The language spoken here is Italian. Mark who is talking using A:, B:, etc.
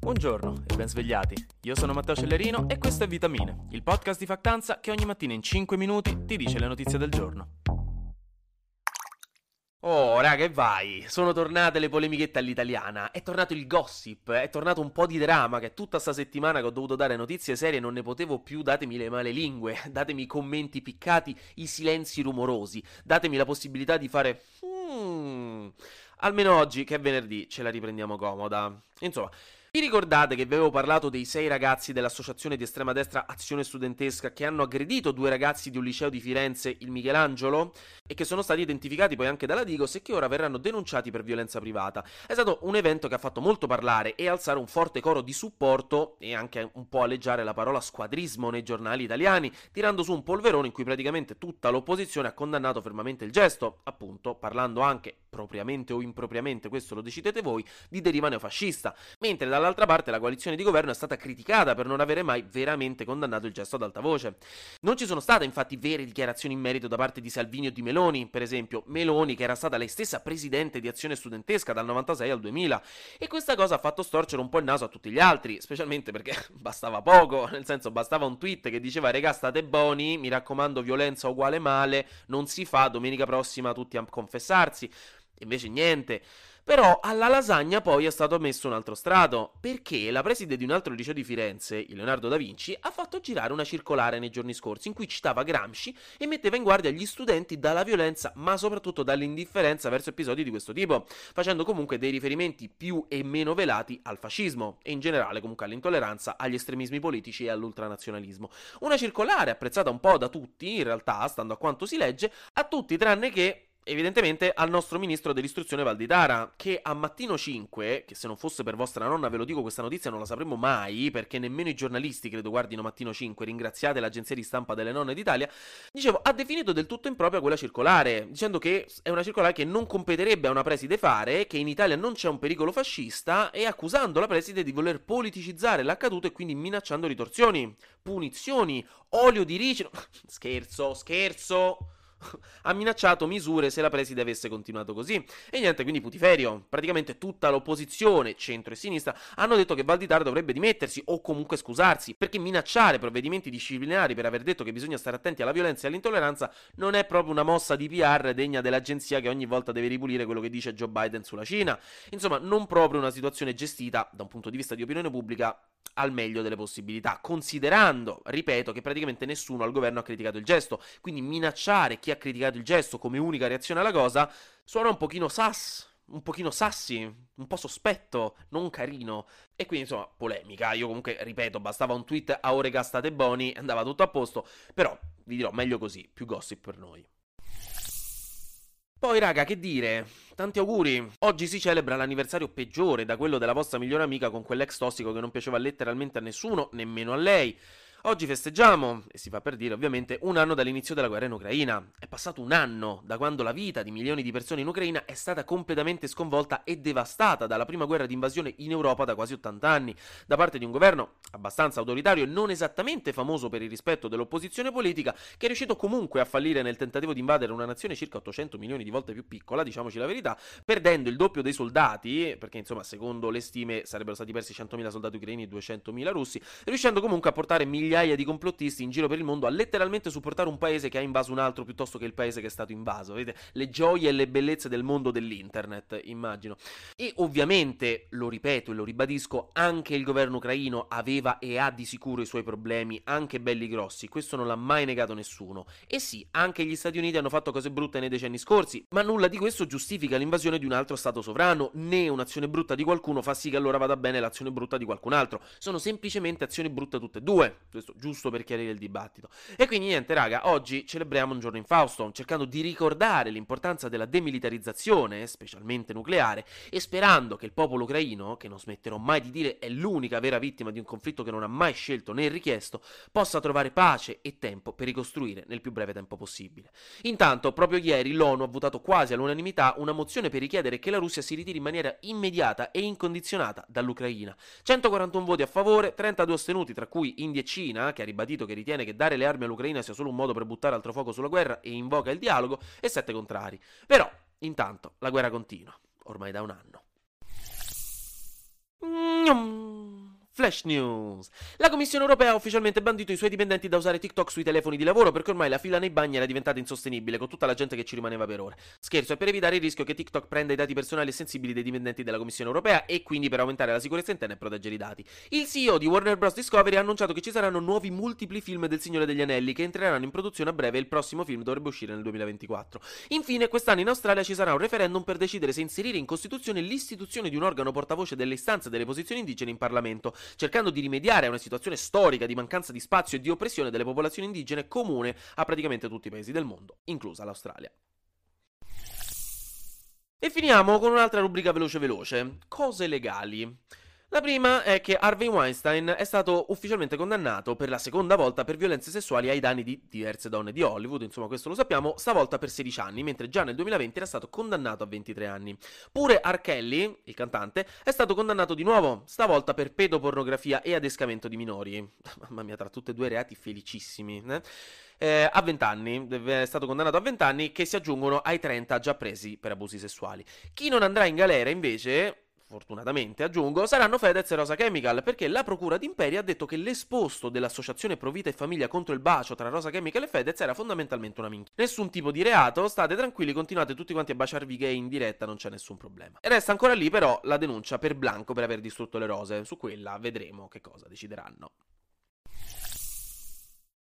A: Buongiorno e ben svegliati. Io sono Matteo Cellerino e questo è Vitamine, il podcast di Factanza che ogni mattina in 5 minuti ti dice le notizie del giorno. Oh, raga, e vai! Sono tornate le polemichette all'italiana, è tornato il gossip, è tornato un po' di drama che tutta sta settimana che ho dovuto dare notizie serie non ne potevo più, datemi le male lingue, datemi i commenti piccati, i silenzi rumorosi, datemi la possibilità di fare... Hmm. Almeno oggi, che è venerdì, ce la riprendiamo comoda. Insomma, vi ricordate che vi avevo parlato dei sei ragazzi dell'associazione di estrema destra Azione Studentesca che hanno aggredito due ragazzi di un liceo di Firenze, il Michelangelo, e che sono stati identificati poi anche dalla Digos e che ora verranno denunciati per violenza privata? È stato un evento che ha fatto molto parlare e alzare un forte coro di supporto e anche un po' alleggiare la parola squadrismo nei giornali italiani, tirando su un polverone in cui praticamente tutta l'opposizione ha condannato fermamente il gesto, appunto parlando anche propriamente o impropriamente, questo lo decidete voi, di deriva neofascista, mentre dall'altra parte la coalizione di governo è stata criticata per non avere mai veramente condannato il gesto ad alta voce. Non ci sono state infatti vere dichiarazioni in merito da parte di Salvini o di Meloni, per esempio Meloni che era stata lei stessa presidente di azione studentesca dal 96 al 2000 e questa cosa ha fatto storcere un po' il naso a tutti gli altri, specialmente perché bastava poco, nel senso bastava un tweet che diceva regà state buoni, mi raccomando violenza uguale male, non si fa, domenica prossima tutti a confessarsi. Invece niente. Però alla lasagna poi è stato messo un altro strato, perché la preside di un altro liceo di Firenze, il Leonardo da Vinci, ha fatto girare una circolare nei giorni scorsi in cui citava Gramsci e metteva in guardia gli studenti dalla violenza, ma soprattutto dall'indifferenza verso episodi di questo tipo, facendo comunque dei riferimenti più e meno velati al fascismo e in generale comunque all'intolleranza, agli estremismi politici e all'ultranazionalismo. Una circolare apprezzata un po' da tutti, in realtà, stando a quanto si legge, a tutti tranne che evidentemente al nostro ministro dell'istruzione Valditara, che a mattino 5, che se non fosse per vostra nonna ve lo dico questa notizia non la sapremmo mai, perché nemmeno i giornalisti credo guardino mattino 5, ringraziate l'agenzia di stampa delle nonne d'Italia, dicevo, ha definito del tutto impropria quella circolare, dicendo che è una circolare che non competerebbe a una preside fare, che in Italia non c'è un pericolo fascista, e accusando la preside di voler politicizzare l'accaduto e quindi minacciando ritorsioni, punizioni, olio di ricino... scherzo, scherzo ha minacciato misure se la preside avesse continuato così. E niente, quindi putiferio. Praticamente tutta l'opposizione, centro e sinistra, hanno detto che Valditara dovrebbe dimettersi o comunque scusarsi, perché minacciare provvedimenti disciplinari per aver detto che bisogna stare attenti alla violenza e all'intolleranza non è proprio una mossa di PR degna dell'agenzia che ogni volta deve ripulire quello che dice Joe Biden sulla Cina. Insomma, non proprio una situazione gestita da un punto di vista di opinione pubblica al meglio delle possibilità, considerando, ripeto, che praticamente nessuno al governo ha criticato il gesto, quindi minacciare chi ha criticato il gesto come unica reazione alla cosa suona un pochino sass, un pochino sassi, un po' sospetto, non carino. E quindi insomma, polemica. Io comunque, ripeto, bastava un tweet a ore gastate Boni andava tutto a posto, però vi dirò meglio così, più gossip per noi. Poi, raga, che dire? Tanti auguri! Oggi si celebra l'anniversario peggiore da quello della vostra migliore amica con quell'ex tossico che non piaceva letteralmente a nessuno, nemmeno a lei. Oggi festeggiamo, e si fa per dire ovviamente, un anno dall'inizio della guerra in Ucraina. È passato un anno da quando la vita di milioni di persone in Ucraina è stata completamente sconvolta e devastata dalla prima guerra di invasione in Europa da quasi 80 anni, da parte di un governo abbastanza autoritario e non esattamente famoso per il rispetto dell'opposizione politica, che è riuscito comunque a fallire nel tentativo di invadere una nazione circa 800 milioni di volte più piccola, diciamoci la verità, perdendo il doppio dei soldati, perché insomma secondo le stime sarebbero stati persi 100.000 soldati ucraini e 200.000 russi, riuscendo comunque a portare migliaia migliaia di complottisti in giro per il mondo a letteralmente supportare un paese che ha invaso un altro piuttosto che il paese che è stato invaso. Vedete le gioie e le bellezze del mondo dell'internet, immagino. E ovviamente, lo ripeto e lo ribadisco, anche il governo ucraino aveva e ha di sicuro i suoi problemi, anche belli grossi, questo non l'ha mai negato nessuno. E sì, anche gli Stati Uniti hanno fatto cose brutte nei decenni scorsi, ma nulla di questo giustifica l'invasione di un altro Stato sovrano, né un'azione brutta di qualcuno fa sì che allora vada bene l'azione brutta di qualcun altro. Sono semplicemente azioni brutte tutte e due questo giusto per chiarire il dibattito. E quindi niente, raga, oggi celebriamo un giorno in Fausto, cercando di ricordare l'importanza della demilitarizzazione, specialmente nucleare, e sperando che il popolo ucraino, che non smetterò mai di dire è l'unica vera vittima di un conflitto che non ha mai scelto né richiesto, possa trovare pace e tempo per ricostruire nel più breve tempo possibile. Intanto, proprio ieri l'ONU ha votato quasi all'unanimità una mozione per richiedere che la Russia si ritiri in maniera immediata e incondizionata dall'Ucraina. 141 voti a favore, 32 astenuti, tra cui India e Cina, Cina, che ha ribadito che ritiene che dare le armi all'Ucraina sia solo un modo per buttare altro fuoco sulla guerra e invoca il dialogo, e sette contrari. Però, intanto, la guerra continua, ormai da un anno. Flash News. La Commissione europea ha ufficialmente bandito i suoi dipendenti da usare TikTok sui telefoni di lavoro perché ormai la fila nei bagni era diventata insostenibile con tutta la gente che ci rimaneva per ore. Scherzo, è per evitare il rischio che TikTok prenda i dati personali e sensibili dei dipendenti della Commissione europea e quindi per aumentare la sicurezza interna e proteggere i dati. Il CEO di Warner Bros. Discovery ha annunciato che ci saranno nuovi multipli film del Signore degli Anelli che entreranno in produzione a breve e il prossimo film dovrebbe uscire nel 2024. Infine, quest'anno in Australia ci sarà un referendum per decidere se inserire in Costituzione l'istituzione di un organo portavoce delle istanze delle posizioni indigene in Parlamento, cercando di rimediare a una situazione storica di mancanza di spazio e di oppressione delle popolazioni indigene comune a praticamente tutti i paesi del mondo, inclusa l'Australia. E finiamo con un'altra rubrica veloce veloce, cose legali. La prima è che Harvey Weinstein è stato ufficialmente condannato per la seconda volta per violenze sessuali ai danni di diverse donne di Hollywood, insomma questo lo sappiamo, stavolta per 16 anni, mentre già nel 2020 era stato condannato a 23 anni. Pure R. Kelly, il cantante, è stato condannato di nuovo, stavolta per pedopornografia e adescamento di minori. Mamma mia, tra tutti e due reati felicissimi. Eh? Eh, a 20 anni, è stato condannato a 20 anni che si aggiungono ai 30 già presi per abusi sessuali. Chi non andrà in galera invece fortunatamente aggiungo, saranno Fedez e Rosa Chemical, perché la procura d'Imperia ha detto che l'esposto dell'associazione Provita e Famiglia contro il bacio tra Rosa Chemical e Fedez era fondamentalmente una minchia. Nessun tipo di reato, state tranquilli, continuate tutti quanti a baciarvi gay in diretta, non c'è nessun problema. E resta ancora lì però la denuncia per Blanco per aver distrutto le rose, su quella vedremo che cosa decideranno.